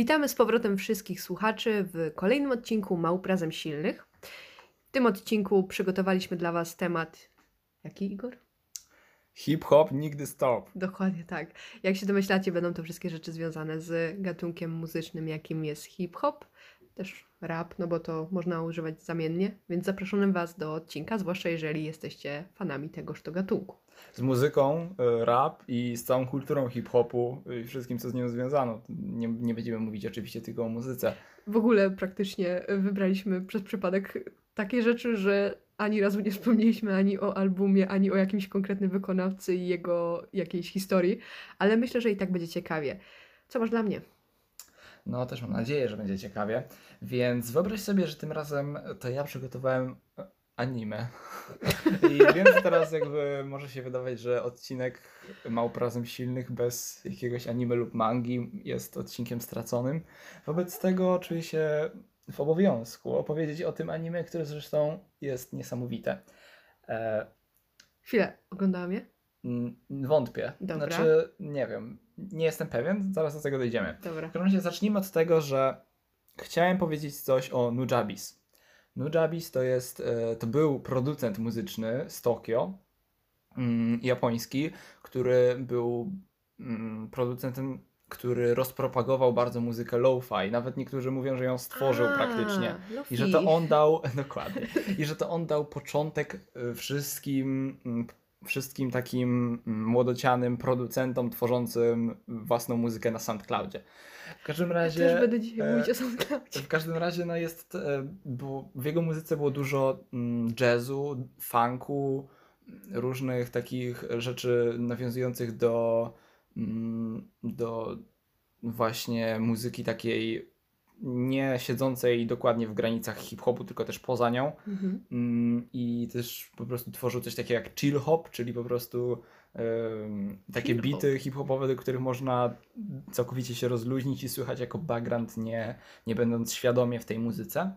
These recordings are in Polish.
Witamy z powrotem wszystkich słuchaczy w kolejnym odcinku Małp Razem Silnych. W tym odcinku przygotowaliśmy dla Was temat. Jaki, Igor? Hip-hop nigdy stop. Dokładnie tak. Jak się domyślacie, będą to wszystkie rzeczy związane z gatunkiem muzycznym, jakim jest hip-hop, też rap, no bo to można używać zamiennie, więc zapraszamy Was do odcinka, zwłaszcza jeżeli jesteście fanami tegoż to gatunku. Z muzyką, y, rap i z całą kulturą hip-hopu i wszystkim, co z nią związano. Nie, nie będziemy mówić oczywiście tylko o muzyce. W ogóle praktycznie wybraliśmy przez przypadek takie rzeczy, że ani razu nie wspomnieliśmy ani o albumie, ani o jakimś konkretnym wykonawcy i jego jakiejś historii, ale myślę, że i tak będzie ciekawie. Co masz dla mnie? No, też mam nadzieję, że będzie ciekawie. Więc wyobraź sobie, że tym razem to ja przygotowałem e, anime. I że teraz jakby może się wydawać, że odcinek Małp Razem Silnych bez jakiegoś anime lub mangi jest odcinkiem straconym. Wobec tego czuję się w obowiązku opowiedzieć o tym anime, które zresztą jest niesamowite. E, Chwilę, oglądałam je? wątpię. Dobra. Znaczy, nie wiem, nie jestem pewien, zaraz do tego dojdziemy. Dobra. W każdym razie zacznijmy od tego, że chciałem powiedzieć coś o Nujabes. Nujabes to jest, e, to był producent muzyczny z Tokio, mm, japoński, który był mm, producentem, który rozpropagował bardzo muzykę lo-fi. Nawet niektórzy mówią, że ją stworzył A, praktycznie. I że to on dał, dokładnie, i że to on dał początek y, wszystkim, mm, wszystkim takim mm, młodocianym producentom tworzącym własną muzykę na SoundCloudzie. W każdym razie... Też będę dzisiaj e, mówić o SoundCloudzie. w każdym razie no jest, e, było, w jego muzyce było dużo mm, jazzu, funku, różnych takich rzeczy nawiązujących do, mm, do właśnie muzyki takiej nie siedzącej dokładnie w granicach hip-hopu, tylko też poza nią. Mhm. Mm, I też po prostu tworzył coś takiego jak chill hop, czyli po prostu em, takie hop. bity hip-hopowe, do których można całkowicie się rozluźnić i słychać jako background, nie, nie będąc świadomie w tej muzyce.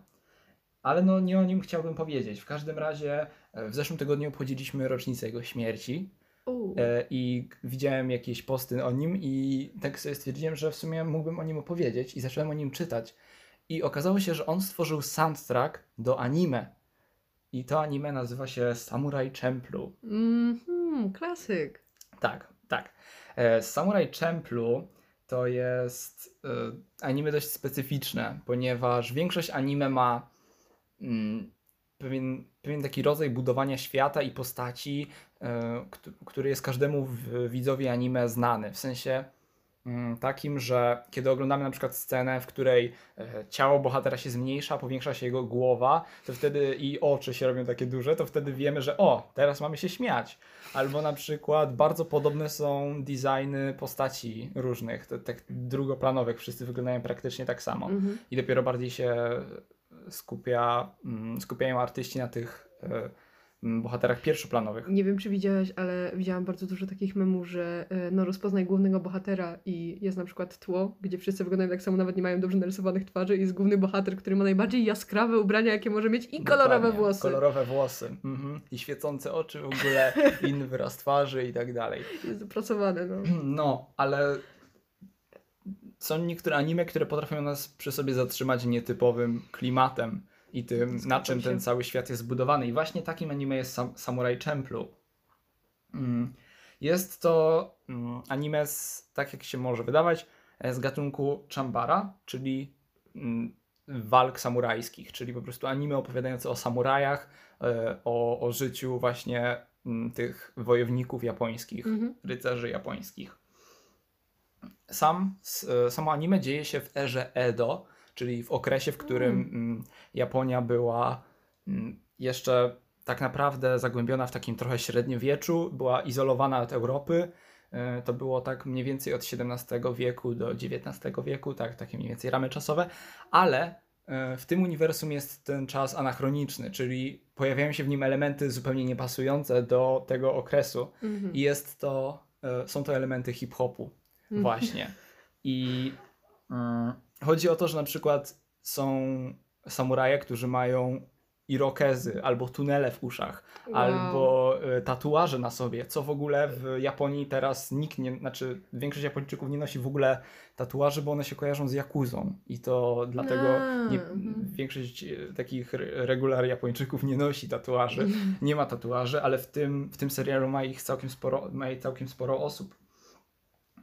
Ale no nie o nim chciałbym powiedzieć. W każdym razie e, w zeszłym tygodniu obchodziliśmy rocznicę jego śmierci E, i widziałem jakieś posty o nim i tak sobie stwierdziłem, że w sumie mógłbym o nim opowiedzieć i zacząłem o nim czytać. I okazało się, że on stworzył soundtrack do anime. I to anime nazywa się Samurai Champloo. Mhm, klasyk. Tak, tak. E, Samurai Champloo to jest e, anime dość specyficzne, ponieważ większość anime ma mm, pewien, pewien taki rodzaj budowania świata i postaci, e, kt- który jest każdemu widzowi anime znany. W sensie mm, takim, że kiedy oglądamy na przykład scenę, w której e, ciało bohatera się zmniejsza, powiększa się jego głowa, to wtedy i oczy się robią takie duże, to wtedy wiemy, że o, teraz mamy się śmiać. Albo na przykład bardzo podobne są designy postaci różnych, tak drugoplanowych, wszyscy wyglądają praktycznie tak samo. Mhm. I dopiero bardziej się skupia, mm, skupiają artyści na tych e, mm, bohaterach pierwszoplanowych. Nie wiem, czy widziałaś, ale widziałam bardzo dużo takich memów, że e, no rozpoznaj głównego bohatera i jest na przykład tło, gdzie wszyscy wyglądają tak samo, nawet nie mają dobrze narysowanych twarzy i jest główny bohater, który ma najbardziej jaskrawe ubrania, jakie może mieć i kolorowe Dokładnie, włosy. Kolorowe włosy. Mhm. I świecące oczy w ogóle, inny wyraz twarzy i tak dalej. Jest dopracowane, no. No, ale są niektóre anime, które potrafią nas przy sobie zatrzymać nietypowym klimatem i tym, na Zgadzam czym się. ten cały świat jest zbudowany. I właśnie takim anime jest Sam Samurai Champloo. Mm. Jest to mm, anime, z, tak jak się może wydawać, e, z gatunku Chambara, czyli mm, walk samurajskich, czyli po prostu anime opowiadające o samurajach, e, o, o życiu właśnie tych wojowników japońskich Mhm. rycerzy japońskich. Sam, e, samo anime dzieje się w erze Edo, czyli w okresie, w którym Mm. mm, Japonia była mm, jeszcze tak naprawdę zagłębiona w takim trochę średniowieczu, była izolowana od Europy. E, To było tak mniej więcej od XVII wieku do XIX wieku, tak, takie mniej więcej ramy czasowe, ale e, w tym uniwersum jest ten czas anachroniczny, czyli pojawiają się w nim elementy zupełnie niepasujące do tego okresu. Mhm. I jest to, są to elementy hip-hopu. właśnie. I mm, chodzi o to, że na przykład są samuraje, którzy mają irokezy, albo tunele w uszach, Wow. albo y, tatuaże na sobie, co w ogóle w Japonii teraz nikt nie, znaczy większość Japończyków nie nosi w ogóle tatuaży, bo one się kojarzą z jakuzą i to dlatego A, nie, mhm. większość y, takich re- regular Japończyków nie nosi tatuaży, nie ma tatuaży, ale w tym, w tym serialu ma ich całkiem sporo, ma ich całkiem sporo osób.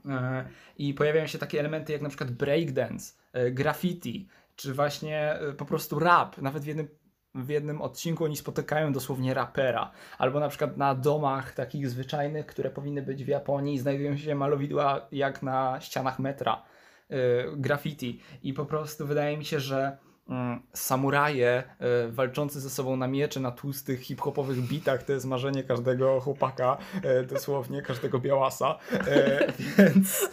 E, I pojawiają się takie elementy jak na przykład breakdance, e, graffiti, czy właśnie e, po prostu rap. Nawet w jednym, w jednym odcinku oni spotykają dosłownie rapera. Albo na przykład na domach takich zwyczajnych, które powinny być w Japonii, znajdują się malowidła jak na ścianach metra. Graffiti. I po prostu wydaje mi się, że samuraje e, walczący ze sobą na miecze na tłustych hip-hopowych bitach to jest marzenie każdego chłopaka, e, dosłownie każdego białasa. E, więc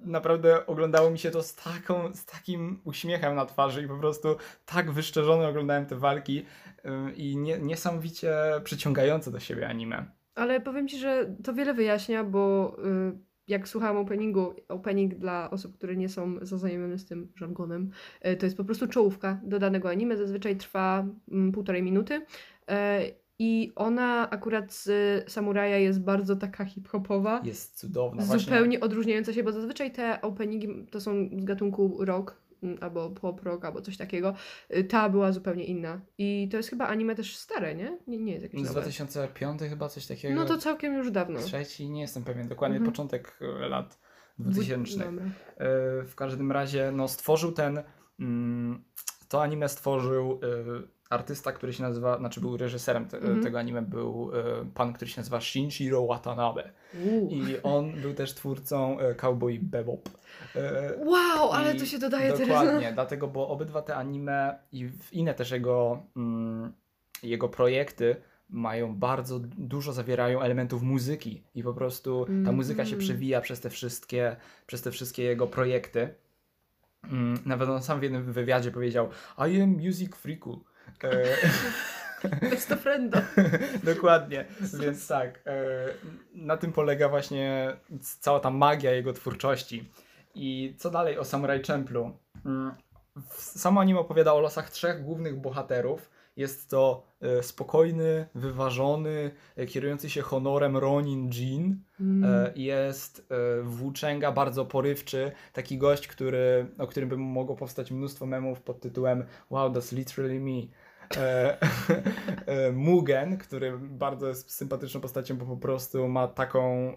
naprawdę oglądało mi się to z, taką, z takim uśmiechem na twarzy i po prostu tak wyszczerzony oglądałem te walki i nie, niesamowicie przyciągające do siebie anime. Ale powiem ci, że to wiele wyjaśnia, bo y, jak słuchałam openingu, opening dla osób, które nie są zaznajomione z tym żargonem, y, to jest po prostu czołówka do danego anime. Zazwyczaj trwa mm, półtorej minuty. y, I ona akurat z Samuraja jest bardzo taka hip-hopowa. Jest cudowna. Właśnie Zupełnie odróżniająca się, bo zazwyczaj te openingi to są z gatunku rock albo pop rock, albo coś takiego. Y, Ta była zupełnie inna. I to jest chyba anime też stare, nie? Nie, nie jest jakieś z nowe. 2005 chyba coś takiego. No to całkiem już dawno. Trzeci, nie jestem pewien, dokładnie Mhm. początek e, lat 2000. Dobra. E, W każdym razie, no, stworzył ten. Mm, to anime stworzył e, artysta, który się nazywa, znaczy był reżyserem te, Mhm. tego anime, był e, pan, który się nazywa Shinjiro Watanabe. Uuu. I on był też twórcą e, Cowboy Bebop. E, Wow, ale to się dodaje teraz. Dokładnie, dlatego, bo obydwa te anime i inne też jego, mm, jego projekty mają bardzo dużo zawierają elementów muzyki i po prostu ta muzyka się Mhm. przewija przez te wszystkie, przez te wszystkie jego projekty. Mm, Nawet on sam w jednym wywiadzie powiedział I am music freaku. E, Best of friendo. Dokładnie, więc tak, e, na tym polega właśnie cała ta magia jego twórczości. I co dalej o Samurai Champloo? Mm, Samo anime opowiada o losach trzech głównych bohaterów. Jest to e, spokojny, wyważony, e, kierujący się honorem Ronin Jin. Mm. E, Jest e, włóczęga, bardzo porywczy, taki gość, który, o którym by mogło powstać mnóstwo memów pod tytułem Wow, that's literally me. Mugen, który bardzo jest sympatyczną postacią, bo po prostu ma taką,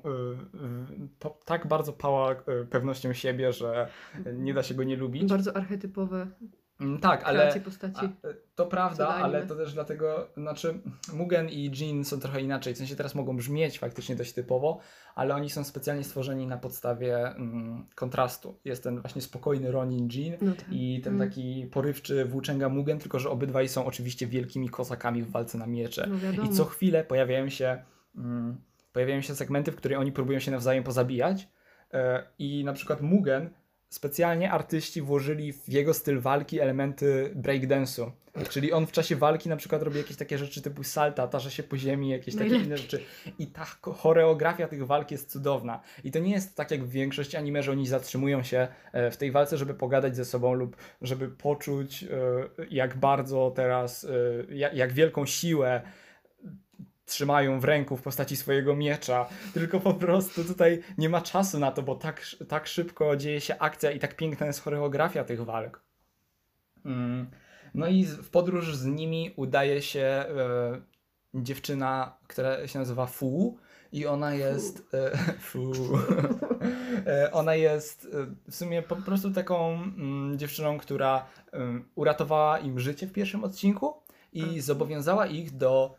tak bardzo pała pewnością siebie, że nie da się go nie lubić. Bardzo archetypowe Mm, Tak, ale postaci. a, e, to prawda, ale to też dlatego, znaczy Mugen i Jin są trochę inaczej, w sensie teraz mogą brzmieć faktycznie dość typowo, ale oni są specjalnie stworzeni na podstawie mm, kontrastu. Jest ten właśnie spokojny Ronin Jin No tak. i ten Mm. taki porywczy włóczęga Mugen, tylko że obydwaj są oczywiście wielkimi kozakami w walce na miecze. No. I co chwilę pojawiają się, mm, pojawiają się segmenty, w których oni próbują się nawzajem pozabijać. E, I na przykład Mugen specjalnie artyści włożyli w jego styl walki elementy breakdance'u. Czyli on w czasie walki na przykład robi jakieś takie rzeczy typu salta, tarza się po ziemi, jakieś takie Najlepiej. inne rzeczy. I ta cho- choreografia tych walk jest cudowna. I to nie jest tak jak w większości anime, że oni zatrzymują się e, w tej walce, żeby pogadać ze sobą lub żeby poczuć e, jak bardzo teraz, e, jak wielką siłę trzymają w ręku w postaci swojego miecza, tylko po prostu tutaj nie ma czasu na to, bo tak, tak szybko dzieje się akcja i tak piękna jest choreografia tych walk. Mm. No i w podróż z nimi udaje się e, dziewczyna, która się nazywa Fu i ona jest e, Fu. E, ona jest w sumie po prostu taką mm, dziewczyną, która uratowała im życie w pierwszym odcinku i Mhm. zobowiązała ich do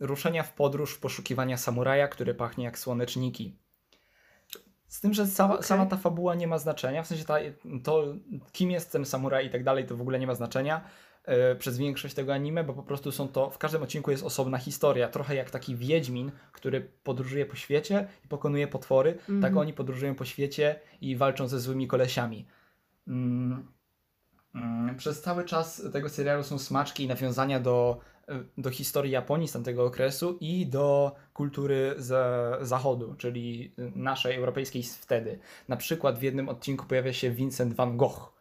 ruszenia w podróż w poszukiwania samuraja, który pachnie jak słoneczniki. Z tym, że sama, Okej. sama ta fabuła nie ma znaczenia, w sensie ta, to, kim jest ten samuraj i tak dalej, to w ogóle nie ma znaczenia e, przez większość tego anime, bo po prostu są to, w każdym odcinku jest osobna historia, trochę jak taki wiedźmin, który podróżuje po świecie i pokonuje potwory, Mhm. tak oni podróżują po świecie i walczą ze złymi kolesiami. Mm. Mm, Przez cały czas tego serialu są smaczki i nawiązania do, e, do historii Japonii z tamtego okresu i do kultury z zachodu, czyli naszej europejskiej wtedy. Na przykład w jednym odcinku pojawia się Vincent van Gogh.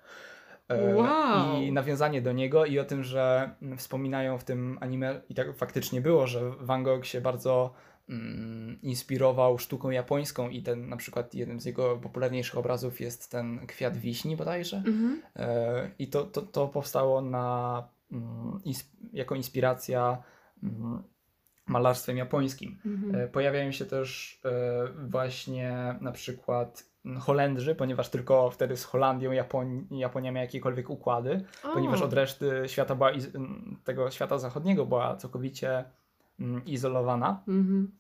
e, Wow. i nawiązanie do niego i o tym, że wspominają w tym anime i tak faktycznie było, że Van Gogh się bardzo mm, inspirował sztuką japońską i ten na przykład jednym z jego popularniejszych obrazów jest ten kwiat wiśni bodajże. Mhm. E, I to, to, to powstało na, mm, ins- jako inspiracja mm, malarstwem japońskim. Mhm. E, Pojawiają się też e, właśnie na przykład Holendrzy, ponieważ tylko wtedy z Holandią Japon- Japonia miała jakiekolwiek układy, ponieważ od reszty świata była, tego świata zachodniego była całkowicie izolowana. Mhm.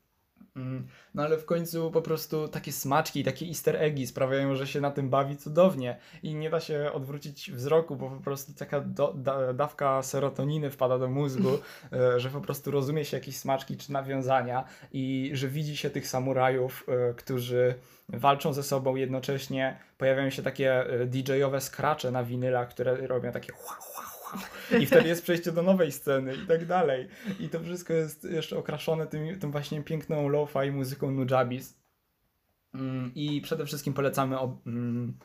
Mm, No ale w końcu po prostu takie smaczki, takie easter eggi sprawiają, że się na tym bawi cudownie i nie da się odwrócić wzroku, bo po prostu taka do, da, dawka serotoniny wpada do mózgu, e, że po prostu rozumie się jakieś smaczki czy nawiązania i że widzi się tych samurajów, e, którzy walczą ze sobą jednocześnie, pojawiają się takie e, DJ-owe skracze na winylach, które robią takie. I wtedy jest przejście do nowej sceny i tak dalej. I to wszystko jest jeszcze okraszone tym, tym właśnie piękną lo-fi muzyką Nujabes. Mm, I przede wszystkim polecamy o, mm,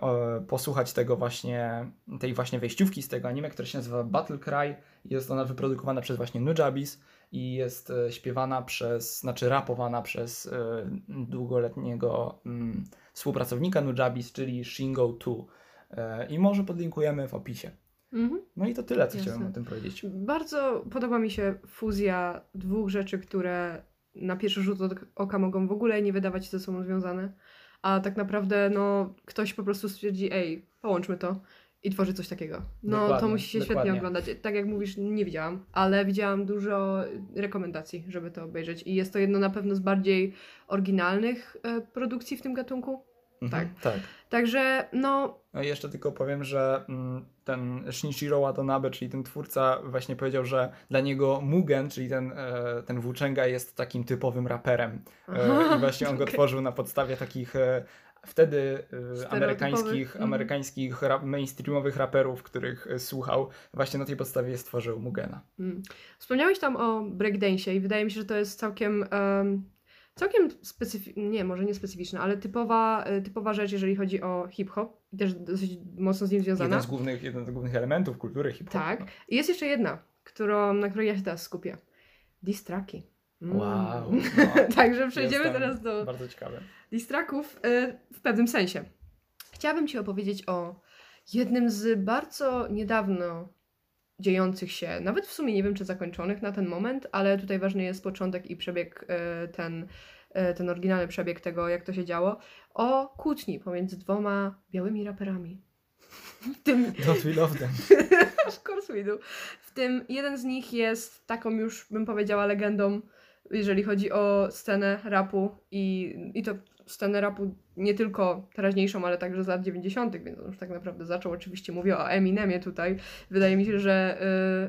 o, posłuchać tego właśnie, tej właśnie wejściówki z tego anime, które się nazywa Battle Cry. Jest ona wyprodukowana przez właśnie Nujabes i jest e, śpiewana przez, znaczy rapowana przez e, długoletniego mm, współpracownika Nujabes, czyli Shingo 2. E, I może podlinkujemy w opisie. Mhm. No i to tyle, co Jasne. chciałem o tym powiedzieć. Bardzo podoba mi się fuzja dwóch rzeczy, które na pierwszy rzut oka mogą w ogóle nie wydawać się ze sobą związane, a tak naprawdę no, ktoś po prostu stwierdzi, ej, połączmy to i tworzy coś takiego. No to Dokładnie, musi się świetnie dokładnie. oglądać. Tak jak mówisz, nie widziałam, ale widziałam dużo rekomendacji, żeby to obejrzeć i jest to jedno na pewno z bardziej oryginalnych e, produkcji w tym gatunku. Mhm, tak. Także no, No i jeszcze tylko powiem, że mm, ten Shinichiro Watanabe, czyli ten twórca, właśnie powiedział, że dla niego Mugen, czyli ten, e, ten włóczęga jest takim typowym raperem. E, I właśnie on go okej. tworzył na podstawie takich e, wtedy amerykańskich, mhm. amerykańskich rap, mainstreamowych raperów, których słuchał. Właśnie na tej podstawie stworzył Mugena. Mm. Wspomniałeś tam o breakdance'ie i wydaje mi się, że to jest całkiem, em, całkiem specyficzna, nie, może nie specyficzna, ale typowa, e, typowa rzecz, jeżeli chodzi o hip-hop i też dosyć mocno z nim związana. Jeden z głównych, jeden z głównych elementów kultury hip-hopu. Tak. no. I jest jeszcze jedna, którą, na której ja się teraz skupię. Distraki. Mm. Wow. No. Także przejdziemy Jestem teraz do Bardzo ciekawy. distraków e, w pewnym sensie. Chciałabym Ci opowiedzieć o jednym z bardzo niedawno dziejących się, nawet w sumie nie wiem czy zakończonych na ten moment, ale tutaj ważny jest początek i przebieg, e, ten, e, ten oryginalny przebieg tego, jak to się działo, o kłótni pomiędzy dwoma białymi raperami. W tym Don't we love them. Of course we do. W tym jeden z nich jest taką już, bym powiedziała, legendą, jeżeli chodzi o scenę rapu i, i to scenę rapu nie tylko teraźniejszą, ale także z lat 90., więc on już tak naprawdę zaczął. Oczywiście mówię o Eminemie tutaj. Wydaje mi się, że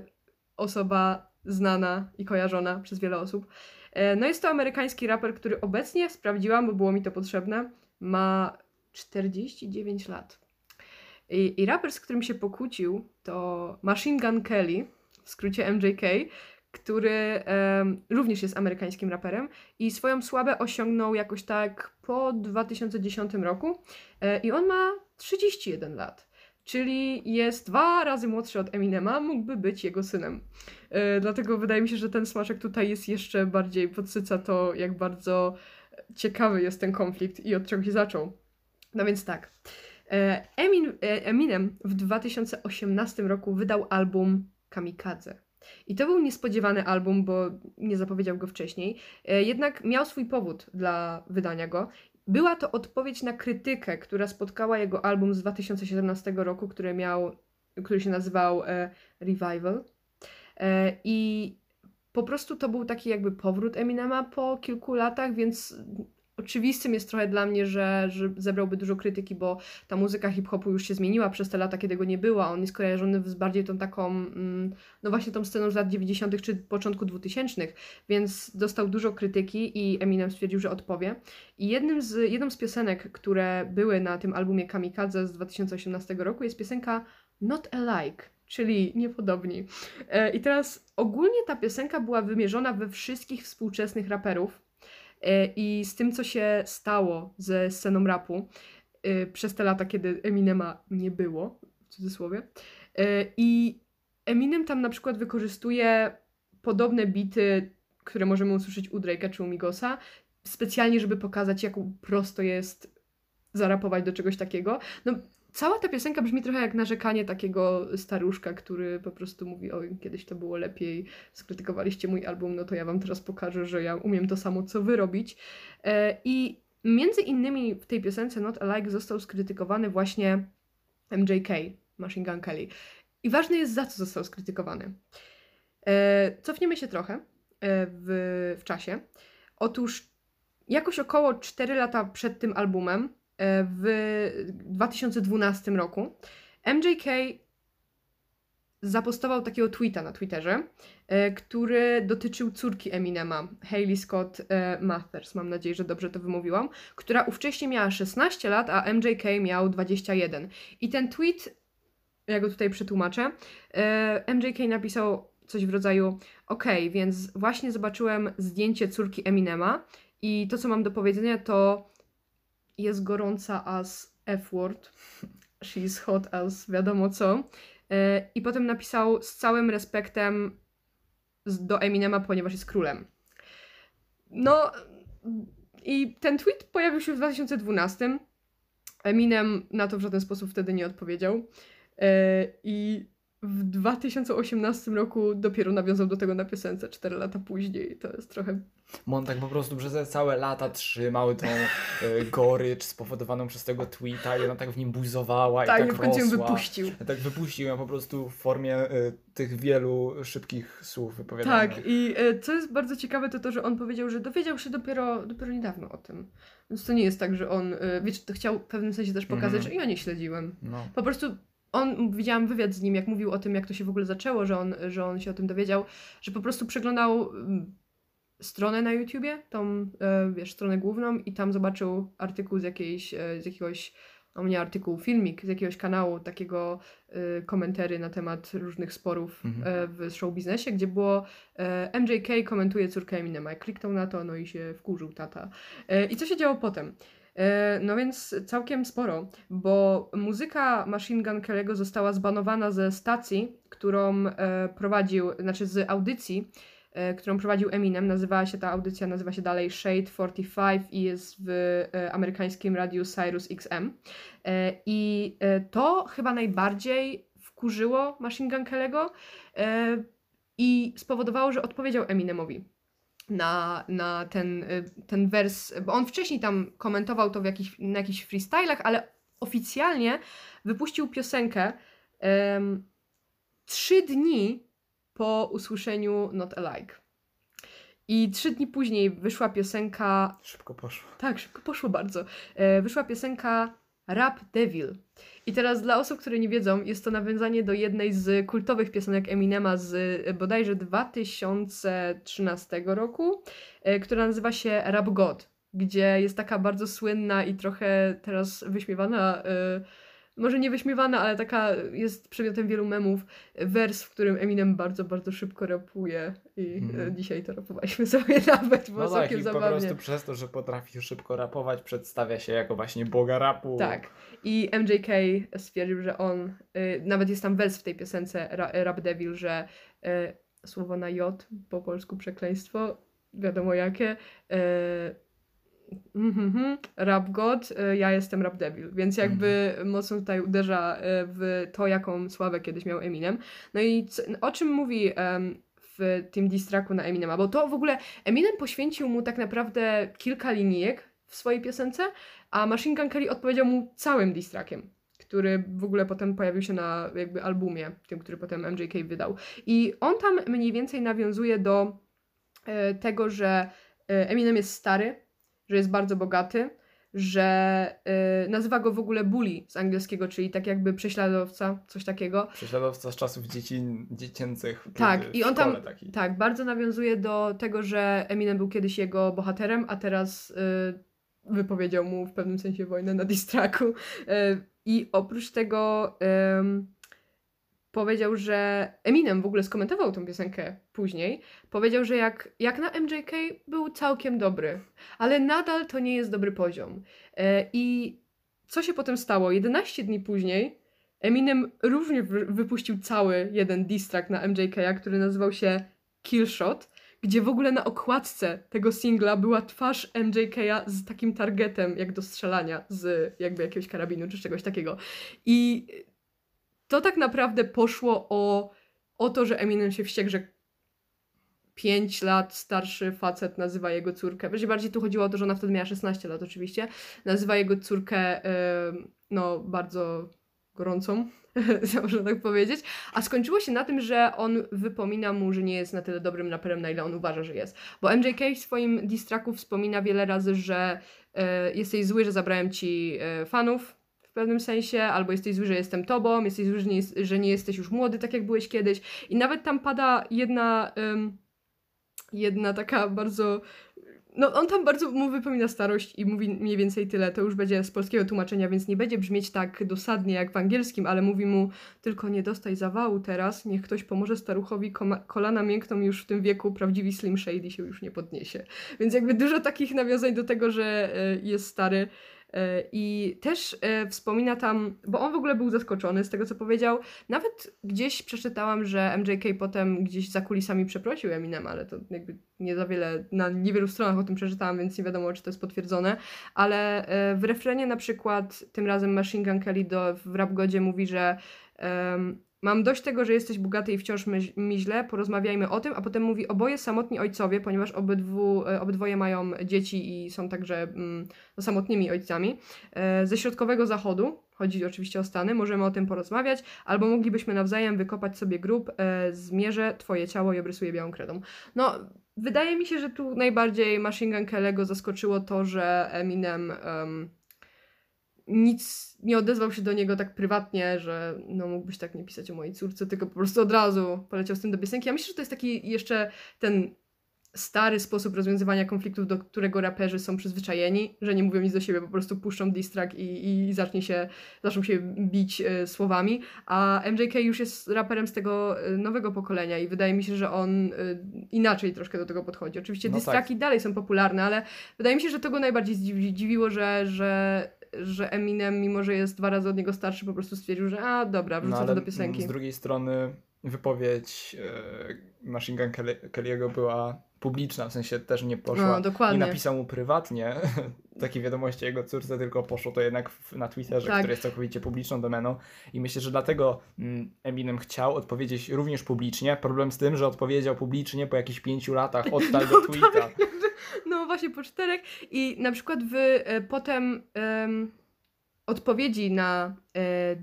y, osoba znana i kojarzona przez wiele osób. E, no jest to amerykański raper, który obecnie, sprawdziłam, bo było mi to potrzebne, ma 49 lat. I, I raper, z którym się pokłócił, to Machine Gun Kelly, w skrócie MJK, który em, również jest amerykańskim raperem i swoją sławę osiągnął jakoś tak po 2010 roku. E, I on ma 31 lat, czyli jest dwa razy młodszy od Eminema, mógłby być jego synem. E, dlatego wydaje mi się, że ten smaczek tutaj jest jeszcze bardziej podsyca to, jak bardzo ciekawy jest ten konflikt i od czego się zaczął. No więc tak. E, Emin, e, Eminem w 2018 roku wydał album Kamikadze. I to był niespodziewany album, bo nie zapowiedział go wcześniej. E, Jednak miał swój powód dla wydania go. Była to odpowiedź na krytykę, która spotkała jego album z 2017 roku, który miał, który się nazywał e, Revival. E, I po prostu to był taki jakby powrót Eminema po kilku latach, więc oczywistym jest trochę dla mnie, że, że zebrałby dużo krytyki, bo ta muzyka hip-hopu już się zmieniła przez te lata, kiedy go nie było. On jest kojarzony z bardziej tą taką, mm, no właśnie tą sceną z lat 90. czy początku 2000, więc dostał dużo krytyki i Eminem stwierdził, że odpowie. I jednym z, jedną z piosenek, które były na tym albumie Kamikadze z 2018 roku jest piosenka Not Alike, czyli niepodobni. E, I teraz ogólnie ta piosenka była wymierzona we wszystkich współczesnych raperów, I z tym, co się stało ze sceną rapu e, przez te lata, kiedy Eminema nie było w cudzysłowie. E, I Eminem tam na przykład wykorzystuje podobne bity, które możemy usłyszeć u Drake'a czy u Migosa, specjalnie, żeby pokazać, jak prosto jest zarapować do czegoś takiego. No, cała ta piosenka brzmi trochę jak narzekanie takiego staruszka, który po prostu mówi, oj, kiedyś to było lepiej, skrytykowaliście mój album, no to ja wam teraz pokażę, że ja umiem to samo, co wy robić. E, I między innymi w tej piosence Not Alike został skrytykowany właśnie MJK, Machine Gun Kelly. I ważne jest, za co został skrytykowany. E, cofniemy się trochę e, w, w czasie. Otóż jakoś około 4 lata przed tym albumem, w 2012 roku, MJK zapostował takiego tweeta na Twitterze, e, który dotyczył córki Eminema, Hayley Scott e, Mathers, mam nadzieję, że dobrze to wymówiłam, która ówcześnie miała 16 lat, a MJK miał 21. I ten tweet, ja go tutaj przetłumaczę, e, MJK napisał coś w rodzaju: OK, więc właśnie zobaczyłem zdjęcie córki Eminema i to, co mam do powiedzenia, to jest gorąca as F-word. She's hot as wiadomo co. E, I potem napisał z całym respektem do Eminema, ponieważ jest królem. No i ten tweet pojawił się w 2012. Eminem na to w żaden sposób wtedy nie odpowiedział. E, I w 2018 roku dopiero nawiązał do tego na piosence 4 lata później. To jest trochę. Bo on tak po prostu przez całe lata trzymał tą e, gorycz spowodowaną przez tego tweeta i ona tak w nim buzowała i Tak, tak i w końcu ją rosła. wypuścił. Tak wypuścił ją po prostu w formie e, tych wielu szybkich słów wypowiadanych. Tak, i e, co jest bardzo ciekawe, to to, że on powiedział, że dowiedział się dopiero, dopiero niedawno o tym. Więc to nie jest tak, że on, e, wiecie, to chciał w pewnym sensie też pokazać, Mhm. że ja nie śledziłem. No. Po prostu on, widziałam wywiad z nim, jak mówił o tym, jak to się w ogóle zaczęło, że on, że on się o tym dowiedział, że po prostu przeglądał mm, stronę na YouTubie, tą, e, wiesz, stronę główną i tam zobaczył artykuł z jakiejś, e, z jakiegoś, no nie artykuł, filmik z jakiegoś kanału, takiego e, komentary na temat różnych sporów Mhm. w show biznesie, gdzie było MJK komentuje córkę Eminema. Kliknął na to, no i się wkurzył tata. I co się działo potem? E, No więc całkiem sporo, bo muzyka Machine Gun Kelly'ego została zbanowana ze stacji, którą e, prowadził, znaczy z audycji, e, którą prowadził Eminem. Nazywała się ta audycja, nazywa się dalej Shade 45 i jest w amerykańskim radiu Cyrus XM. I to chyba najbardziej wkurzyło Machine Gun Kelly'ego i spowodowało, że odpowiedział Eminemowi na, na ten, y, ten wers, bo on wcześniej tam komentował to w jakich, na jakichś freestylach, ale oficjalnie wypuścił piosenkę em, trzy dni po usłyszeniu Not Alike. I trzy dni później wyszła piosenka Szybko poszło. tak, szybko poszło bardzo. E, wyszła piosenka Rap Devil. I teraz dla osób, które nie wiedzą, jest to nawiązanie do jednej z kultowych piosenek Eminema z e, bodajże 2013 roku, e, która nazywa się Rap God, gdzie jest taka bardzo słynna i trochę teraz wyśmiewana, e, może nie wyśmiewana, ale taka jest przedmiotem wielu memów, wers, w którym Eminem bardzo, bardzo szybko rapuje i e, dzisiaj to rapowaliśmy sobie nawet, było No tak, i po zabawnie. prostu przez to, że potrafi szybko rapować, przedstawia się jako właśnie boga rapu. Tak. I MJK stwierdził, że on, y, nawet jest tam wers w tej piosence Ra, Rap Devil, że y, słowo na J, po polsku przekleństwo, wiadomo jakie, y, mhm, Rap God, y, ja jestem Rap Devil, więc jakby mocno tutaj uderza y, w to, jaką sławę kiedyś miał Eminem. No i co, o czym mówi em, w tym diss tracku na Eminema, bo to w ogóle Eminem poświęcił mu tak naprawdę kilka linijek w swojej piosence, a Machine Gun Kelly odpowiedział mu całym diss trackiem, który w ogóle potem pojawił się na jakby albumie, tym, który potem MJK wydał. I on tam mniej więcej nawiązuje do e, tego, że e, Eminem jest stary, że jest bardzo bogaty, że e, nazywa go w ogóle bully z angielskiego, czyli tak jakby prześladowca, coś takiego. Prześladowca z czasów dzieci, dziecięcych. Tak, w i on tam- Taki. Tak, bardzo nawiązuje do tego, że Eminem był kiedyś jego bohaterem, a teraz y, wypowiedział mu w pewnym sensie wojnę na diss tracku. Y, I oprócz tego powiedział, że Eminem w ogóle skomentował tą piosenkę później. Powiedział, że jak, jak na MJK był całkiem dobry, ale nadal to nie jest dobry poziom. Y, I co się potem stało? 11 dni później Eminem również wy- wypuścił cały jeden diss track na MJK, który nazywał się Killshot, gdzie w ogóle na okładce tego singla była twarz MJK z takim targetem jak do strzelania z jakby jakiegoś karabinu czy czegoś takiego. I to tak naprawdę poszło o, o to, że Eminem się wściekł, że 5 lat starszy facet nazywa jego córkę. Będzie bardziej tu chodziło o to, że ona wtedy miała 16 lat oczywiście. Nazywa jego córkę em, no bardzo gorącą, można tak powiedzieć. A skończyło się na tym, że on wypomina mu, że nie jest na tyle dobrym raperem, na ile on uważa, że jest. Bo MJK w swoim diss tracku wspomina wiele razy, że e, jesteś zły, że zabrałem ci e, fanów pewnym sensie, albo jesteś zły, że jestem tobą, jesteś zły, że nie, że nie jesteś już młody, tak jak byłeś kiedyś. I nawet tam pada jedna, em, jedna taka bardzo no on tam bardzo mu wypomina starość i mówi mniej więcej tyle. To już będzie z polskiego tłumaczenia, więc nie będzie brzmieć tak dosadnie jak w angielskim, ale mówi mu tylko nie dostaj zawału teraz, niech ktoś pomoże staruchowi, kolana miękną już w tym wieku, prawdziwi Slim Shady się już nie podniesie. Więc jakby dużo takich nawiązań do tego, że e, jest stary. E, I też e, wspomina tam, bo on w ogóle był zaskoczony z tego, co powiedział. Nawet gdzieś przeczytałam, że MJK potem gdzieś za kulisami przeprosił Eminem, ale to jakby nie za wiele, na niewielu stronach o tym przeczytałam, więc nie wiadomo, czy to jest potwierdzone. Ale e, w refrenie na przykład tym razem Machine Gun Kelly do, w Rap Godzie mówi, że em, mam dość tego, że jesteś bogaty i wciąż my, mi źle, porozmawiajmy o tym, a potem mówi oboje samotni ojcowie, ponieważ obydwu, e, obydwoje mają dzieci i są także mm, no, samotnymi ojcami. E, ze środkowego zachodu, chodzi oczywiście o Stany, możemy o tym porozmawiać, albo moglibyśmy nawzajem wykopać sobie grób, e, zmierzę twoje ciało i obrysuję białą kredą. No, wydaje mi się, że tu najbardziej Machine Gun Kelly'ego zaskoczyło to, że Eminem em, nic nie odezwał się do niego tak prywatnie, że no mógłbyś tak nie pisać o mojej córce, tylko po prostu od razu poleciał z tym do piosenki. Ja myślę, że to jest taki jeszcze ten stary sposób rozwiązywania konfliktów, do którego raperzy są przyzwyczajeni, że nie mówią nic do siebie, po prostu puszczą diss track i, i zacznie się, zaczną się bić e, słowami, a MJK już jest raperem z tego e, nowego pokolenia i wydaje mi się, że on e, inaczej troszkę do tego podchodzi. Oczywiście No tak. dalej są popularne, ale wydaje mi się, że to go najbardziej zdziwi, dziwiło, że, że, że Eminem, mimo że jest dwa razy od niego starszy, po prostu stwierdził, że a dobra, wrzucę No to do piosenki. z drugiej strony wypowiedź e, Machine Gun Kelly- Kelly'ego była publiczna, w sensie też nie poszła, No, nie dokładnie. napisał mu prywatnie takie wiadomości jego córce, tylko poszło to jednak w, na Twitterze, Tak. który jest całkowicie publiczną domeną i myślę, że dlatego mm, Eminem chciał odpowiedzieć również publicznie. Problem z tym, że odpowiedział publicznie po jakichś pięciu latach od No tego tweeta. No właśnie po czterech. I na przykład w e, potem em, odpowiedzi na e,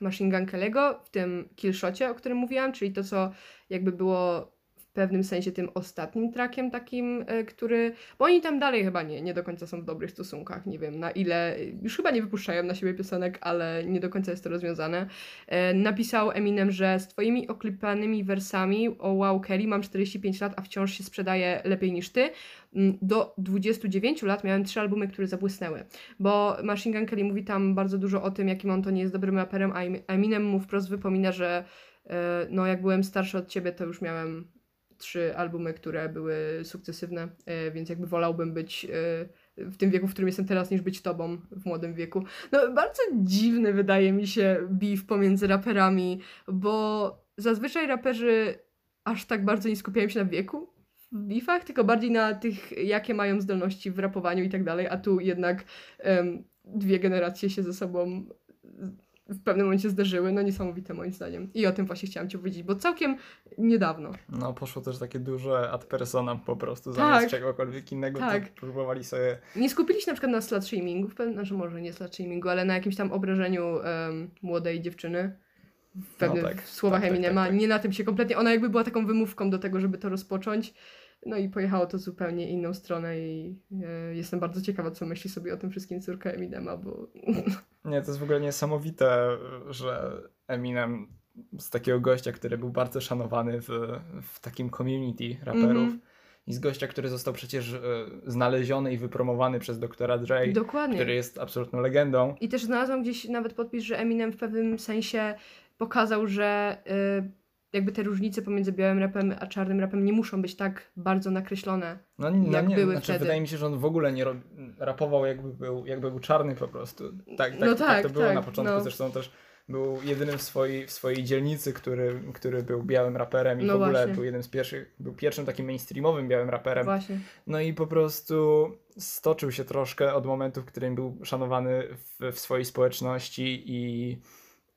Machine Gun Kelly'ego w tym Killshocie, o którym mówiłam, czyli to co jakby było pewnym sensie tym ostatnim trackiem takim, e, który, bo oni tam dalej chyba nie, nie do końca są w dobrych stosunkach, nie wiem na ile, już chyba nie wypuszczają na siebie piosenek, ale nie do końca jest to rozwiązane. E, napisał Eminem, że z twoimi oklepanymi wersami o wow Kelly mam 45 lat, a wciąż się sprzedaje lepiej niż ty. Mm, Do 29 lat miałem trzy albumy, które zabłysnęły. Bo Machine Gun Kelly mówi tam bardzo dużo o tym, jakim on to nie jest dobrym raperem, a Em- Eminem mu wprost wypomina, że e, no jak byłem starszy od ciebie, to już miałem trzy albumy, które były sukcesywne, e, więc jakby wolałbym być e, w tym wieku, w którym jestem teraz, niż być tobą w młodym wieku. No bardzo dziwny wydaje mi się beef pomiędzy raperami, bo zazwyczaj raperzy aż tak bardzo nie skupiają się na wieku w beefach, tylko bardziej na tych, jakie mają zdolności w rapowaniu i tak dalej, a tu jednak em, dwie generacje się ze sobą w pewnym momencie zderzyły, no niesamowite moim zdaniem. I o tym właśnie chciałam Ci powiedzieć, bo całkiem niedawno. No poszło też takie duże ad personam po prostu, Tak. zamiast czegokolwiek innego, Tak. próbowali sobie Nie skupili się na przykład na slut shamingu, w pewnym, znaczy może nie slut shamingu, ale na jakimś tam obrażeniu em, młodej dziewczyny w pewnych tak, słowach tak, tak, Eminema. tak, tak. Nie na tym się kompletnie, ona jakby była taką wymówką do tego, żeby to rozpocząć. No i pojechało to zupełnie inną stronę i e, jestem bardzo ciekawa, co myśli sobie o tym wszystkim córka Eminema, bo Nie, to jest w ogóle niesamowite, że Eminem z takiego gościa, który był bardzo szanowany w, w takim community raperów Mhm. i z gościa, który został przecież e, znaleziony i wypromowany przez doktora Dre, dokładnie. który jest absolutną legendą. I też znalazłam gdzieś nawet podpis, że Eminem w pewnym sensie pokazał, że y, jakby te różnice pomiędzy białym rapem a czarnym rapem nie muszą być tak bardzo nakreślone. No, no Jak nie, były znaczy wtedy. wydaje mi się, że on w ogóle nie rapował jakby był, jakby był czarny po prostu. Tak, tak, No tak, tak, to było tak, na początku, no. zresztą też był jedynym w swojej, w swojej dzielnicy, który, który był białym raperem i No w ogóle właśnie. był jednym z pierwszych, był pierwszym takim mainstreamowym białym raperem. Właśnie. No i po prostu stoczył się troszkę od momentu, w którym był szanowany w, w swojej społeczności i,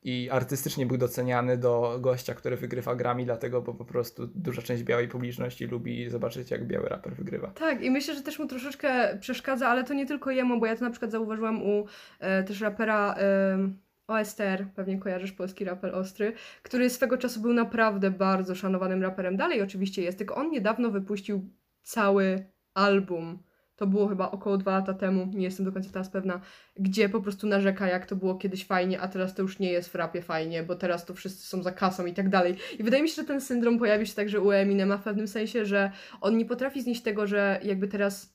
i artystycznie był doceniany do gościa, który wygrywa grami, dlatego bo po prostu duża część białej publiczności lubi zobaczyć, jak biały raper wygrywa. Tak, i myślę, że też mu troszeczkę przeszkadza, ale to nie tylko jemu, bo ja to na przykład zauważyłam u e, też rapera e, OSTR, pewnie kojarzysz polski raper Ostry, który swego czasu był naprawdę bardzo szanowanym raperem. Dalej oczywiście jest, tylko on niedawno wypuścił cały album. To było chyba około dwa lata temu, nie jestem do końca teraz pewna, gdzie po prostu narzeka, jak to było kiedyś fajnie, a teraz to już nie jest w rapie fajnie, bo teraz to wszyscy są za kasą i tak dalej. I wydaje mi się, że ten syndrom pojawi się także u Eminema w pewnym sensie, że on nie potrafi znieść tego, że jakby teraz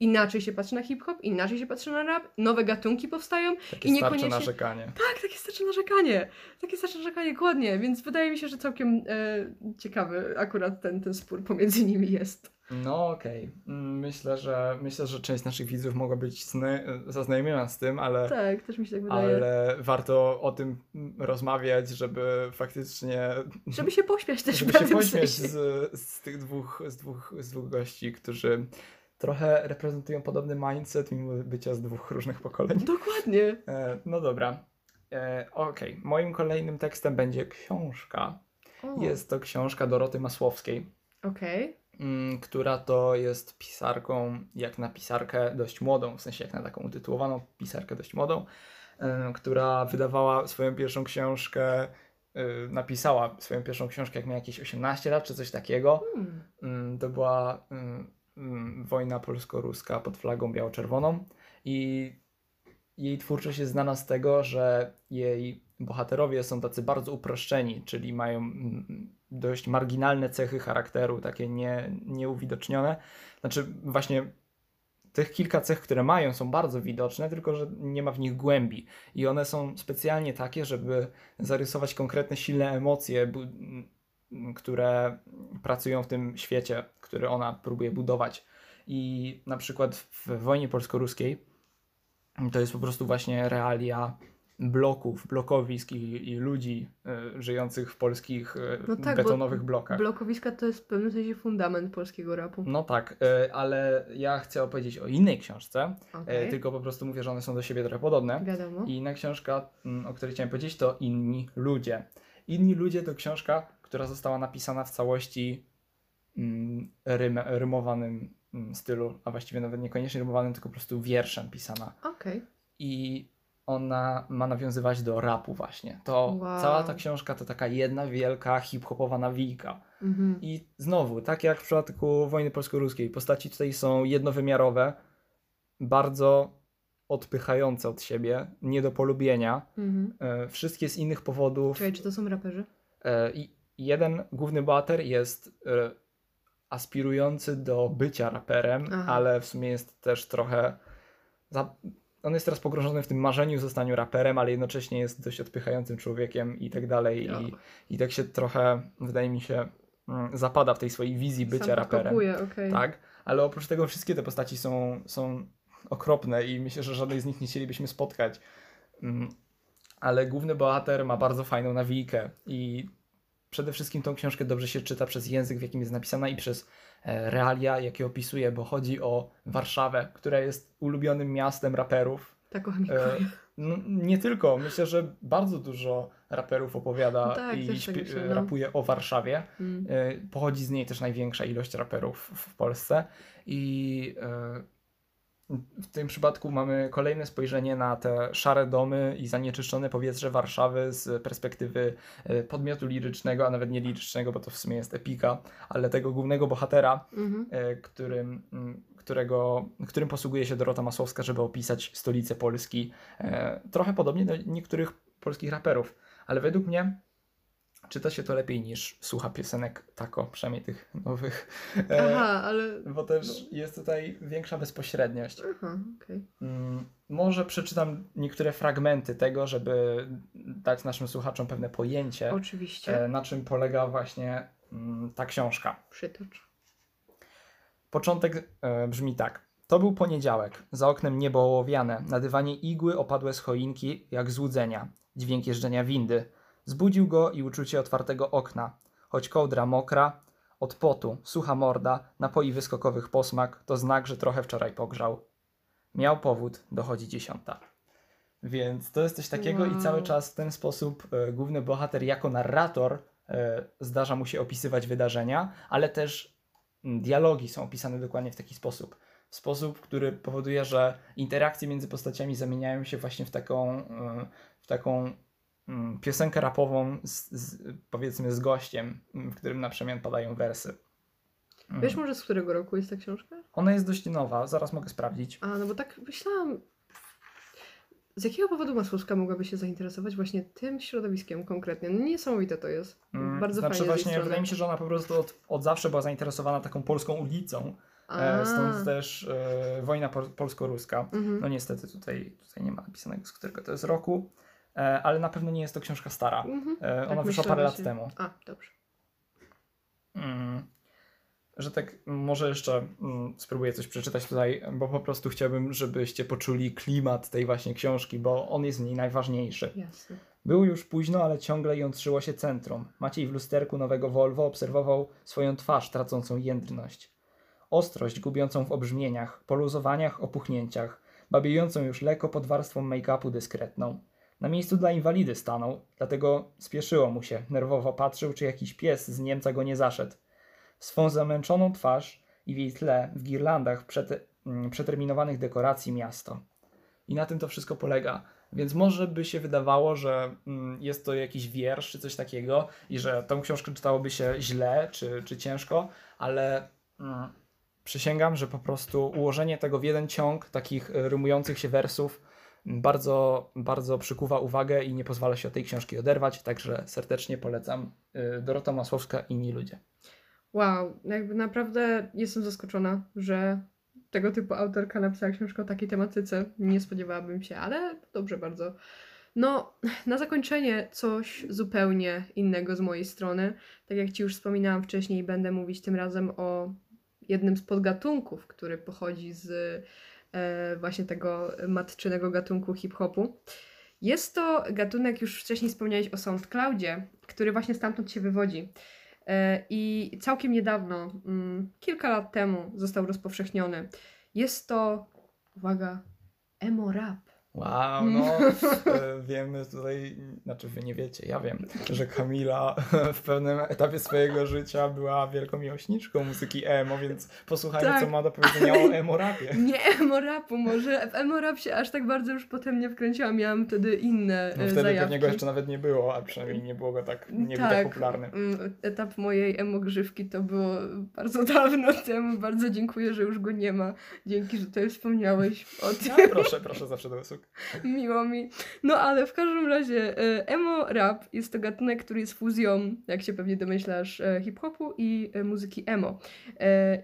inaczej się patrzy na hip-hop, inaczej się patrzy na rap, nowe gatunki powstają. Takie I starcze niekoniecznie- narzekanie. Tak, takie starsze narzekanie. Takie starsze narzekanie, głodnie, więc wydaje mi się, że całkiem e, ciekawy akurat ten, ten spór pomiędzy nimi jest. No okej. Mm, Myślę, że myślę, że część naszych widzów mogła być zna- zaznajomiona z tym, ale, Tak, też mi się tak wydaje. ale warto o tym rozmawiać, żeby faktycznie Żeby się pośmiać też żeby się pośmiać z, z tych dwóch, z, dwóch, z dwóch gości, którzy trochę reprezentują podobny mindset, mimo bycia z dwóch różnych pokoleń. Dokładnie. E, no dobra. E, Okej, moim kolejnym tekstem będzie książka. O, Jest to książka Doroty Masłowskiej, Okej. mm, która to jest pisarką, jak na pisarkę dość młodą, w sensie jak na taką utytułowaną pisarkę dość młodą, która wydawała swoją pierwszą książkę, e, napisała swoją pierwszą książkę, jak miała jakieś 18 lat czy coś takiego. Hmm. Mm, To była mm, mm, wojna polsko-ruska pod flagą biało-czerwoną i jej twórczość jest znana z tego, że jej bohaterowie są tacy bardzo uproszczeni, czyli mają mm, dość marginalne cechy charakteru, takie nie, nieuwidocznione. Znaczy właśnie tych kilka cech, które mają, są bardzo widoczne, tylko że nie ma w nich głębi. I one są specjalnie takie, żeby zarysować konkretne, silne emocje, które pracują w tym świecie, który ona próbuje budować. I na przykład w wojnie polsko-ruskiej to jest po prostu właśnie realia bloków, blokowisk i, i ludzi y, żyjących w polskich y, No tak, betonowych blokach. Blokowiska to jest w pewnym sensie fundament polskiego rapu. No tak, y, ale ja chcę opowiedzieć o innej książce, Okej. y, tylko po prostu mówię, że one są do siebie trochę podobne. Wiadomo. I inna książka, mm, o której chciałem powiedzieć, to Inni Ludzie. Inni Ludzie to książka, która została napisana w całości mm, rym, rymowanym mm, stylu, a właściwie nawet niekoniecznie rymowanym, tylko po prostu wierszem pisana. Okej. I ona ma nawiązywać do rapu właśnie. To Wow. cała ta książka to taka jedna wielka hip-hopowa nawijka. Mhm. I znowu, tak jak w przypadku wojny polsko-ruskiej, postaci tutaj są jednowymiarowe, bardzo odpychające od siebie, nie do polubienia. Mhm. E, wszystkie z innych powodów. Czekaj, czy to są raperzy? E, I jeden główny bohater jest e, aspirujący do bycia raperem, Aha. ale w sumie jest też trochę. Za... On jest teraz pogrążony w tym marzeniu zostaniu raperem, ale jednocześnie jest dość odpychającym człowiekiem i tak dalej. Ja. I, I tak się trochę, wydaje mi się, mm, zapada w tej swojej wizji bycia Sam raperem. okej. Tak, ale oprócz tego wszystkie te postaci są, są okropne i myślę, że żadnej z nich nie chcielibyśmy spotkać. Mm, Ale główny bohater ma bardzo fajną nawijkę i przede wszystkim tą książkę dobrze się czyta przez język, w jakim jest napisana i przez e, realia, jakie opisuje, bo chodzi o Warszawę, która jest ulubionym miastem raperów. Tak kocham E, no, nie tylko, myślę, że bardzo dużo raperów opowiada No tak, i też tak myślę, no. rapuje o Warszawie. mm. E, Pochodzi z niej też największa ilość raperów w Polsce i e, w tym przypadku mamy kolejne spojrzenie na te szare domy i zanieczyszczone powietrze Warszawy z perspektywy e, podmiotu lirycznego, a nawet nie lirycznego, bo to w sumie jest epika, ale tego głównego bohatera, Mhm. e, którym, którego, którym posługuje się Dorota Masłowska, żeby opisać stolicę Polski. E, Trochę podobnie do niektórych polskich raperów, ale według mnie czyta się to lepiej niż słucha piosenek tako, przynajmniej tych nowych. E, Aha, ale... Bo też jest tutaj większa bezpośredniość. Aha, okej. Mm, Może przeczytam niektóre fragmenty tego, żeby dać naszym słuchaczom pewne pojęcie, Oczywiście. e, na czym polega właśnie mm, ta książka. Przytocz. Początek e, brzmi tak. To był poniedziałek. Za oknem niebo ołowiane, na dywanie igły opadłe z choinki, jak złudzenia. dźwięk jeżdżenia windy. Zbudził go i uczucie otwartego okna. Choć kołdra mokra, od potu, sucha morda, napoi wyskokowych posmak, to znak, że trochę wczoraj pogrzał. Miał powód, dochodzi dziesiąta. Więc to jest coś takiego Wow. i cały czas w ten sposób e, główny bohater jako narrator e, zdarza mu się opisywać wydarzenia, ale też dialogi są opisane dokładnie w taki sposób. W sposób, który powoduje, że interakcje między postaciami zamieniają się właśnie w taką, e, w taką piosenkę rapową z, z, powiedzmy z gościem, m, w którym na przemian padają wersy. Mm. Wiesz może z którego roku jest ta książka? Ona jest dość nowa, zaraz mogę sprawdzić. A, no bo tak myślałam, z jakiego powodu Masłowska mogłaby się zainteresować właśnie tym środowiskiem konkretnie? No niesamowite to jest. Mm, Bardzo znaczy fajnie właśnie wydaje mi się, że ona po prostu od, od zawsze była zainteresowana taką polską ulicą. E, stąd też e, wojna pol- polsko-ruska. mhm. No niestety tutaj, tutaj nie ma napisanego z którego to jest roku, ale na pewno nie jest to książka stara. Mhm. E, ona Tak wyszła parę lat temu. A, dobrze. Mm. Że tak, może jeszcze mm, spróbuję coś przeczytać tutaj, bo po prostu chciałbym, żebyście poczuli klimat tej właśnie książki, bo on jest w niej najważniejszy. Jasne. Było już późno, ale ciągle jątrzyło się centrum. Maciej w lusterku nowego Volvo obserwował swoją twarz tracącą jędrność. Ostrość gubiącą w obrzmieniach, poluzowaniach, opuchnięciach, babiejącą już lekko pod warstwą make-upu dyskretną. Na miejscu dla inwalidy stanął, dlatego spieszyło mu się. Nerwowo patrzył, czy jakiś pies z Niemca go nie zaszedł. Swą zamęczoną twarz i w jej tle, w girlandach przete, mm, przeterminowanych dekoracji miasto. I na tym to wszystko polega. Więc może by się wydawało, że mm, jest to jakiś wiersz czy coś takiego i że tą książkę czytałoby się źle czy, czy ciężko, ale mm, przysięgam, że po prostu ułożenie tego w jeden ciąg takich y, rymujących się wersów bardzo, bardzo przykuwa uwagę i nie pozwala się od tej książki oderwać, także serdecznie polecam y, Dorota Masłowska i inni ludzie. Wow, jakby naprawdę jestem zaskoczona, że tego typu autorka napisała książkę o takiej tematyce. Nie spodziewałabym się, ale dobrze bardzo. No, na zakończenie coś zupełnie innego z mojej strony. Tak jak Ci już wspominałam wcześniej, będę mówić tym razem o jednym z podgatunków, który pochodzi z właśnie tego matczynego gatunku hip-hopu. Jest to gatunek, już wcześniej wspomniałeś o SoundCloudzie, który właśnie stamtąd się wywodzi. E, I całkiem niedawno, mm, kilka lat temu, został rozpowszechniony. Jest to, uwaga, emo rap. Wow, no e, wiemy tutaj, znaczy wy nie wiecie, ja wiem, że Kamila w pewnym etapie swojego życia była wielką miłośniczką muzyki emo, więc posłuchajmy, Tak, co ma do powiedzenia o emo rapie. Nie emo rapu, może w emo rap się aż tak bardzo już potem nie wkręciłam. Miałam wtedy inne No e, wtedy zajawki. pewnie go jeszcze nawet nie było, a przynajmniej nie było go tak, nie był tak popularny. mm, Etap mojej emogrzywki to było bardzo dawno temu. Bardzo dziękuję, że już go nie ma. Dzięki, że tutaj wspomniałeś o tym. No, proszę, proszę zawsze do usług. Miło mi. No ale w każdym razie e, emo rap jest to gatunek, który jest fuzją, jak się pewnie domyślasz, e, hip-hopu i e, muzyki emo.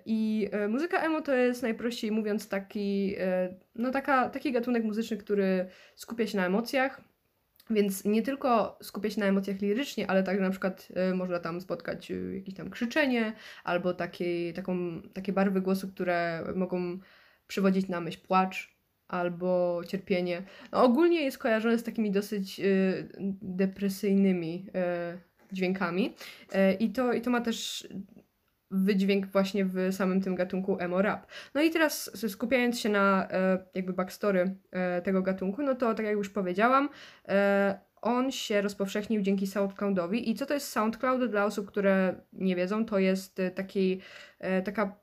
I muzyka emo to jest najprościej mówiąc taki, no taka, taki gatunek muzyczny, który skupia się na emocjach. Więc nie tylko skupia się na emocjach lirycznie, ale także na przykład e, można tam spotkać e, jakieś tam krzyczenie albo takiej, taką, takie barwy głosu, które mogą przywodzić na myśl płacz albo cierpienie. No, ogólnie jest kojarzone z takimi dosyć y, depresyjnymi y, dźwiękami y, i, to, i to ma też wydźwięk właśnie w samym tym gatunku emo rap. No i teraz skupiając się na e, jakby backstory e, tego gatunku, no to tak jak już powiedziałam, e, on się rozpowszechnił dzięki SoundCloudowi. I co to jest SoundCloud dla osób, które nie wiedzą? To jest taki, taka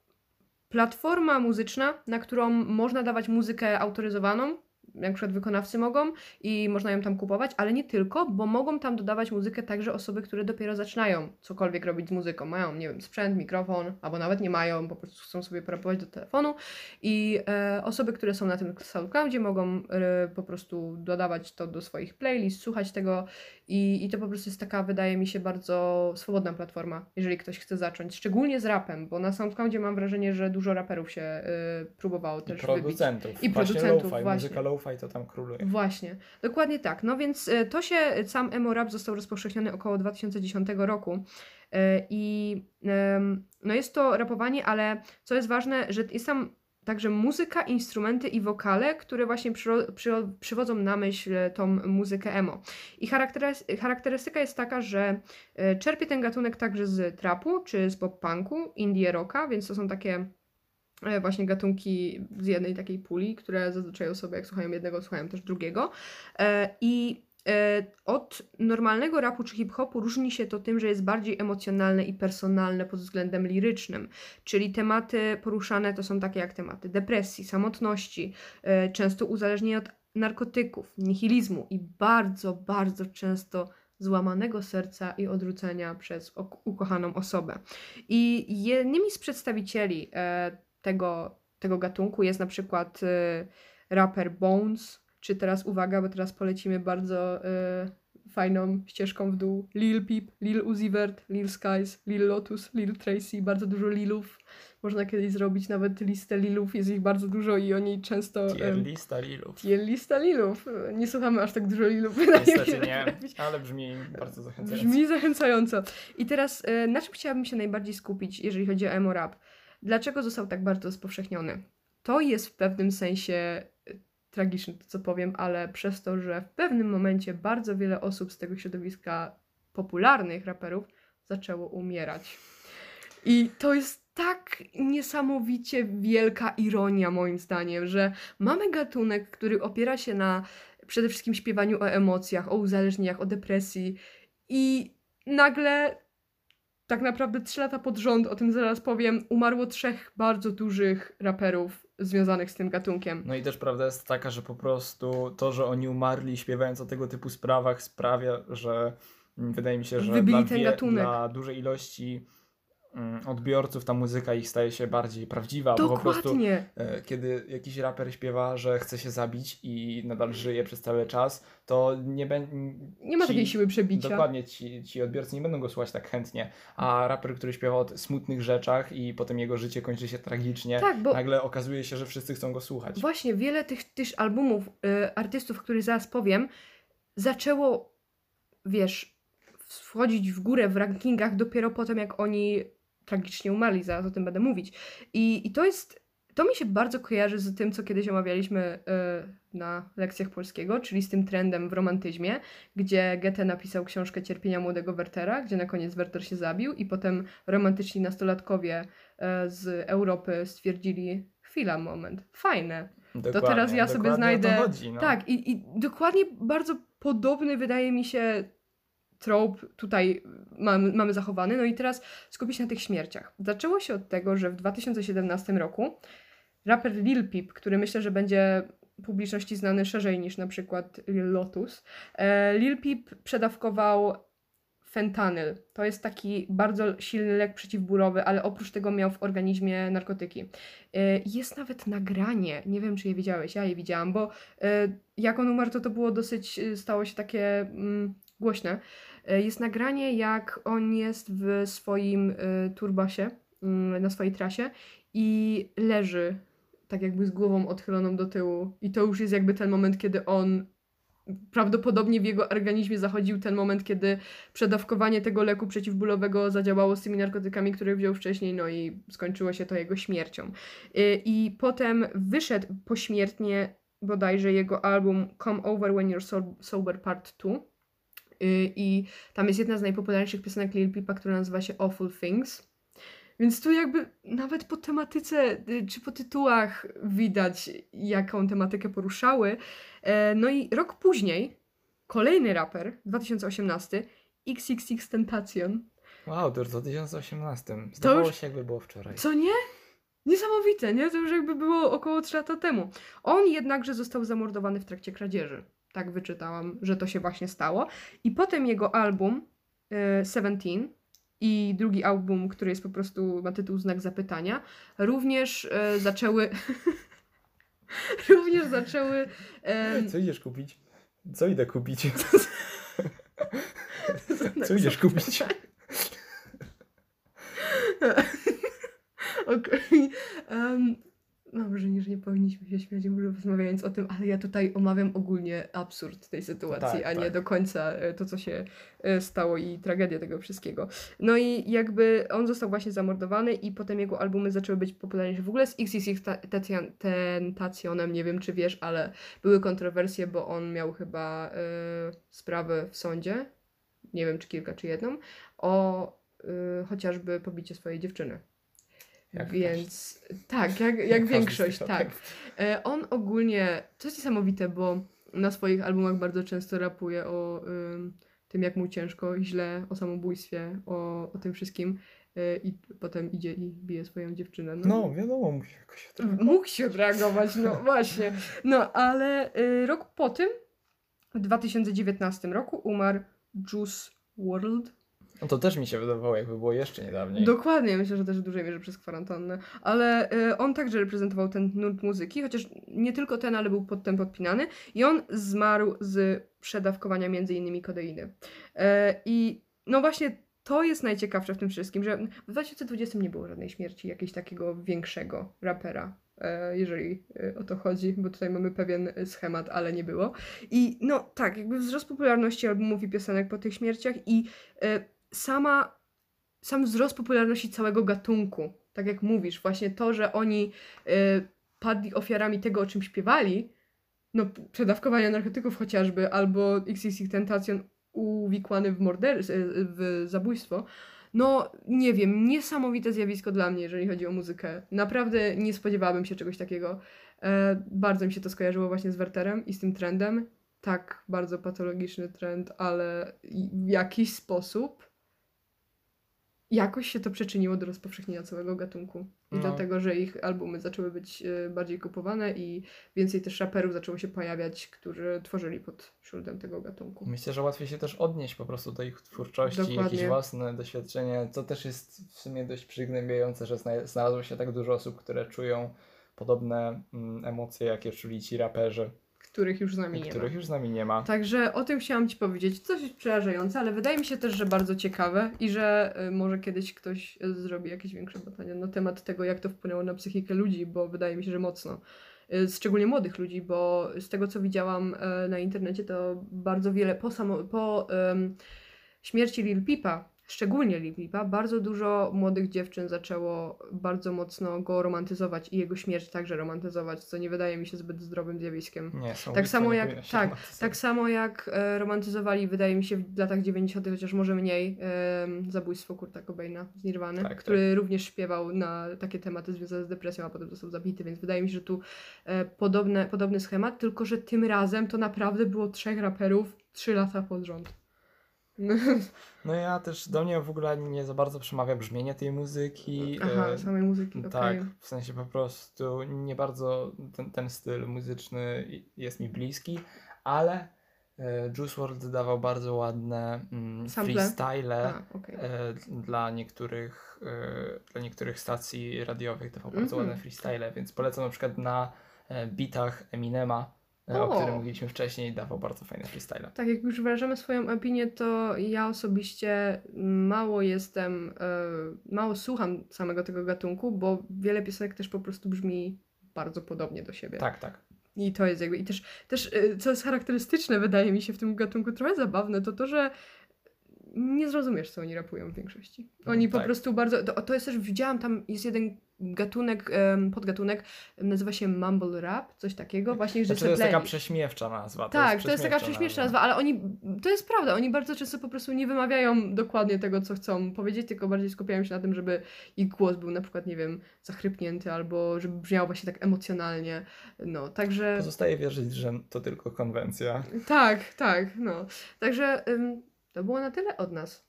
platforma muzyczna, na którą można dawać muzykę autoryzowaną, na przykład wykonawcy mogą i można ją tam kupować, ale nie tylko, bo mogą tam dodawać muzykę także osoby, które dopiero zaczynają cokolwiek robić z muzyką. Mają, nie wiem, sprzęt, mikrofon, albo nawet nie mają, po prostu chcą sobie porapować do telefonu i e, osoby, które są na tym SoundCloudzie mogą e, po prostu dodawać to do swoich playlist, słuchać tego i, i to po prostu jest taka, wydaje mi się, bardzo swobodna platforma, jeżeli ktoś chce zacząć, szczególnie z rapem, bo na SoundCloudzie mam wrażenie, że dużo raperów się e, próbowało I też wybić. producentów. I właśnie producentów, lo-fi, właśnie. muzyka lo-fi to tam króluje. Właśnie, dokładnie tak. No więc e, to się, sam emo rap został rozpowszechniony około 2010 roku E, i em, no jest to rapowanie, ale co jest ważne, że jest tam także muzyka, instrumenty i wokale, które właśnie przyro- przyro- przywodzą na myśl tą muzykę emo. I charakterys- charakterystyka jest taka, że e, czerpie ten gatunek także z trapu czy z pop-punku, indie rocka, więc to są takie e, właśnie gatunki z jednej takiej puli, które zazwyczaj osoby jak słuchają jednego, słuchają też drugiego. E, I od normalnego rapu czy hip-hopu różni się to tym, że jest bardziej emocjonalne i personalne pod względem lirycznym. Czyli tematy poruszane to są takie jak tematy depresji, samotności, e, często uzależnienia od narkotyków, nihilizmu i bardzo, bardzo często złamanego serca i odrzucenia przez ukochaną osobę. I jednymi z przedstawicieli e, tego, tego gatunku jest na przykład e, raper Bones, czy teraz uwaga, bo teraz polecimy bardzo e, fajną ścieżką w dół. Lil Peep, Lil Uzi Vert, Lil Skies, Lil Lotus, Lil Tracy, bardzo dużo Lilów. Można kiedyś zrobić nawet listę Lilów, jest ich bardzo dużo i oni często... Tier em, lista Lilów. Tier lista Lilów. Nie słuchamy aż tak dużo Lilów. Niestety nie, ale brzmi bardzo zachęcająco. Brzmi zachęcająco. I teraz e, na czym chciałabym się najbardziej skupić, jeżeli chodzi o emo rap? Dlaczego został tak bardzo spowszechniony? To jest w pewnym sensie tragiczne to, co powiem, ale przez to, że w pewnym momencie bardzo wiele osób z tego środowiska popularnych raperów zaczęło umierać. I to jest tak niesamowicie wielka ironia, moim zdaniem, że mamy gatunek, który opiera się na przede wszystkim śpiewaniu o emocjach, o uzależnieniach, o depresji, i nagle, tak naprawdę trzy lata pod rząd, o tym zaraz powiem, umarło trzech bardzo dużych raperów związanych z tym gatunkiem. No i też prawda jest taka, że po prostu to, że oni umarli śpiewając o tego typu sprawach sprawia, że mm, wydaje mi się, że Wybili dla, ten gatunek. dla dużej ilości odbiorców ta muzyka ich staje się bardziej prawdziwa, bo po prostu Dokładnie. e, kiedy jakiś raper śpiewa, że chce się zabić i nadal żyje przez cały czas, to nie będzie... Nie ma takiej siły przebicia. Dokładnie, ci, ci odbiorcy nie będą go słuchać tak chętnie, a raper, który śpiewa o smutnych rzeczach i potem jego życie kończy się tragicznie, Tak, bo nagle okazuje się, że wszyscy chcą go słuchać. Właśnie, wiele tych, tych albumów y, artystów, których zaraz powiem, zaczęło, wiesz, wchodzić w górę w rankingach dopiero po tym, jak oni tragicznie umarli, zaraz o tym będę mówić. I, i to jest, to mi się bardzo kojarzy z tym, co kiedyś omawialiśmy y, na lekcjach polskiego, czyli z tym trendem w romantyzmie, gdzie Goethe napisał książkę Cierpienia młodego Wertera, gdzie na koniec Werter się zabił i potem romantyczni nastolatkowie y, z Europy stwierdzili, chwila, moment, fajne, Dokładnie, teraz ja sobie to znajdę- Chodzi, no. tak, i, i dokładnie bardzo podobny wydaje mi się trope tutaj mamy, mamy zachowany. No i teraz skupić się na tych śmierciach. Zaczęło się od tego, że w 2017 roku raper Lil Peep, który myślę, że będzie publiczności znany szerzej niż na przykład Lil Lotus, e, Lil Peep przedawkował fentanyl. To jest taki bardzo silny lek przeciwbólowy, ale oprócz tego miał w organizmie narkotyki. E, Jest nawet nagranie, nie wiem czy je widziałeś, ja je widziałam, bo e, jak on umarł, to to było dosyć, stało się takie mm, głośne. E, Jest nagranie, jak on jest w swoim e, turbasie, mm, na swojej trasie i leży tak jakby z głową odchyloną do tyłu. I to już jest jakby ten moment, kiedy on prawdopodobnie w jego organizmie zachodził ten moment, kiedy przedawkowanie tego leku przeciwbólowego zadziałało z tymi narkotykami, które wziął wcześniej, no i skończyło się to jego śmiercią. Y, I potem wyszedł pośmiertnie bodajże jego album Come Over When You're So- Sober Part 2. Y, I tam jest jedna z najpopularniejszych piosenek Lil Peepa, która nazywa się Awful Things. Więc tu jakby nawet po tematyce y, czy po tytułach widać, jaką tematykę poruszały. E, No i rok później kolejny raper, 2018, XXX Tentacion. Wow, to już w 2018. Zdawało już- się, jakby było wczoraj. Co nie? Niesamowite, nie? To już jakby było około 3 lata temu. On jednakże został zamordowany w trakcie kradzieży. Tak wyczytałam, że to się właśnie stało. I potem jego album e, Seventeen i drugi album, który jest po prostu, ma tytuł Znak Zapytania, również e, zaczęły... również zaczęły... Co idziesz kupić? Co idę kupić? Co idziesz kupić? Okej. Em, Dobrze, nie, że nie powinniśmy się śmiać rozmawiając o tym, ale ja tutaj omawiam ogólnie absurd tej sytuacji, Tak, a nie tak. do końca e, to, co się e, stało i tragedię tego wszystkiego. No i jakby on został właśnie zamordowany i potem jego albumy zaczęły być popularniejsze. W ogóle z XXX Tentacion- Tentacionem, nie wiem czy wiesz, ale były kontrowersje, bo on miał chyba e, sprawę w sądzie, nie wiem czy kilka, czy jedną, o e, chociażby pobicie swojej dziewczyny. Jak Więc tak, jak, jak z większość, tak. E, On ogólnie, to jest niesamowite, bo na swoich albumach bardzo często rapuje o ym, tym, jak mu ciężko, źle, o samobójstwie, o, o tym wszystkim e, i potem idzie i bije swoją dziewczynę. No, wiadomo, musi jakoś Mógł się odreagować, no właśnie. No, ale y, rok po tym, w 2019 roku, umarł Juice WRLD. No to też mi się wydawało, jakby było jeszcze niedawniej. Dokładnie, myślę, że też w dużej mierze przez kwarantannę. Ale y, on także reprezentował ten nurt muzyki, chociaż nie tylko ten, ale był potem podpinany. I on zmarł z przedawkowania między innymi kodeiny. E, I no właśnie to jest najciekawsze w tym wszystkim, że w 2020 nie było żadnej śmierci jakiegoś takiego większego rapera. e, Jeżeli e, o to chodzi, bo tutaj mamy pewien schemat, ale nie było. I no tak, jakby wzrost popularności albumów i piosenek po tych śmierciach i e, sama sam wzrost popularności całego gatunku. Tak jak mówisz, właśnie to, że oni y, padli ofiarami tego, o czym śpiewali, no przedawkowania narkotyków chociażby, albo XXX Tentacion uwikłany w morder, w zabójstwo. No, nie wiem, niesamowite zjawisko dla mnie, jeżeli chodzi o muzykę. Naprawdę nie spodziewałabym się czegoś takiego. E, bardzo mi się to skojarzyło właśnie z Werterem i z tym trendem. Tak, bardzo patologiczny trend, ale w jakiś sposób jakoś się to przyczyniło do rozpowszechnienia całego gatunku. I No. do tego, że ich albumy zaczęły być e, bardziej kupowane i więcej też raperów zaczęło się pojawiać, którzy tworzyli pod szyldem tego gatunku. Myślę, że łatwiej się też odnieść po prostu do ich twórczości, Dokładnie. jakieś własne doświadczenie, co też jest w sumie dość przygnębiające, że zna- znalazło się tak dużo osób, które czują podobne mm, emocje, jakie czuli ci raperzy, Których już z nami nie których ma. już z nami nie ma. Także o tym chciałam Ci powiedzieć. Coś przerażające, ale wydaje mi się też, że bardzo ciekawe i że y, może kiedyś ktoś y, zrobi jakieś większe badania na temat tego, jak to wpłynęło na psychikę ludzi, bo wydaje mi się, że mocno. Y, Szczególnie młodych ludzi, bo z tego co widziałam e, na internecie, to bardzo wiele po, samo, po śmierci Lil Peepa, szczególnie Peepa, bardzo dużo młodych dziewczyn zaczęło bardzo mocno go romantyzować i jego śmierć także romantyzować, co nie wydaje mi się zbyt zdrowym zjawiskiem. Nie, są Tak samo jak- tak, tak, Tak samo jak e, romantyzowali, wydaje mi się, w latach 90., chociaż może mniej, em, zabójstwo Kurta Cobaina z Nirwany, Tak, który również śpiewał na takie tematy związane z depresją, a potem został zabity, więc wydaje mi się, że tu e, podobne, podobny schemat, tylko że tym razem to naprawdę było trzech raperów trzy lata pod rząd. No ja też, do mnie w ogóle nie za bardzo przemawia brzmienie tej muzyki. Aha, e, samej muzyki. Tak, w sensie po prostu nie bardzo ten, ten styl muzyczny jest mi bliski, ale e, Juice WRLD dawał bardzo ładne mm, freestyle okej. e, dla niektórych e, dla niektórych stacji radiowych dawał bardzo Mhm. ładne freestyle, więc polecam na przykład na bitach Eminema, o O. którym mówiliśmy wcześniej, dawał bardzo fajne freestyle. Tak, jak już wyrażamy swoją opinię, to ja osobiście mało jestem, e, mało słucham samego tego gatunku, bo wiele piosenek też po prostu brzmi bardzo podobnie do siebie. Tak, tak. I to jest jakby, i też, też e, co jest charakterystyczne, wydaje mi się w tym gatunku, trochę zabawne, to to, że nie zrozumiesz, co oni rapują w większości. Oni po tak. prostu bardzo, to, to jest też, widziałam, tam jest jeden gatunek, podgatunek, nazywa się mumble rap, coś takiego, właśnie, że Znaczy, to jest taka prześmiewcza nazwa. Tak, to jest taka prześmieszna nazwa, ale oni, to jest prawda, oni bardzo często po prostu nie wymawiają dokładnie tego, co chcą powiedzieć, tylko bardziej skupiają się na tym, żeby ich głos był na przykład, nie wiem, zachrypnięty albo żeby brzmiał właśnie tak emocjonalnie. No, także Pozostaje wierzyć, że to tylko konwencja. tak, tak, no. Także to było na tyle od nas.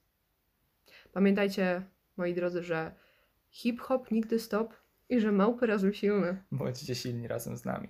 Pamiętajcie, moi drodzy, że hip-hop nigdy stop i że małpy razem silne. Bądźcie silni razem z nami.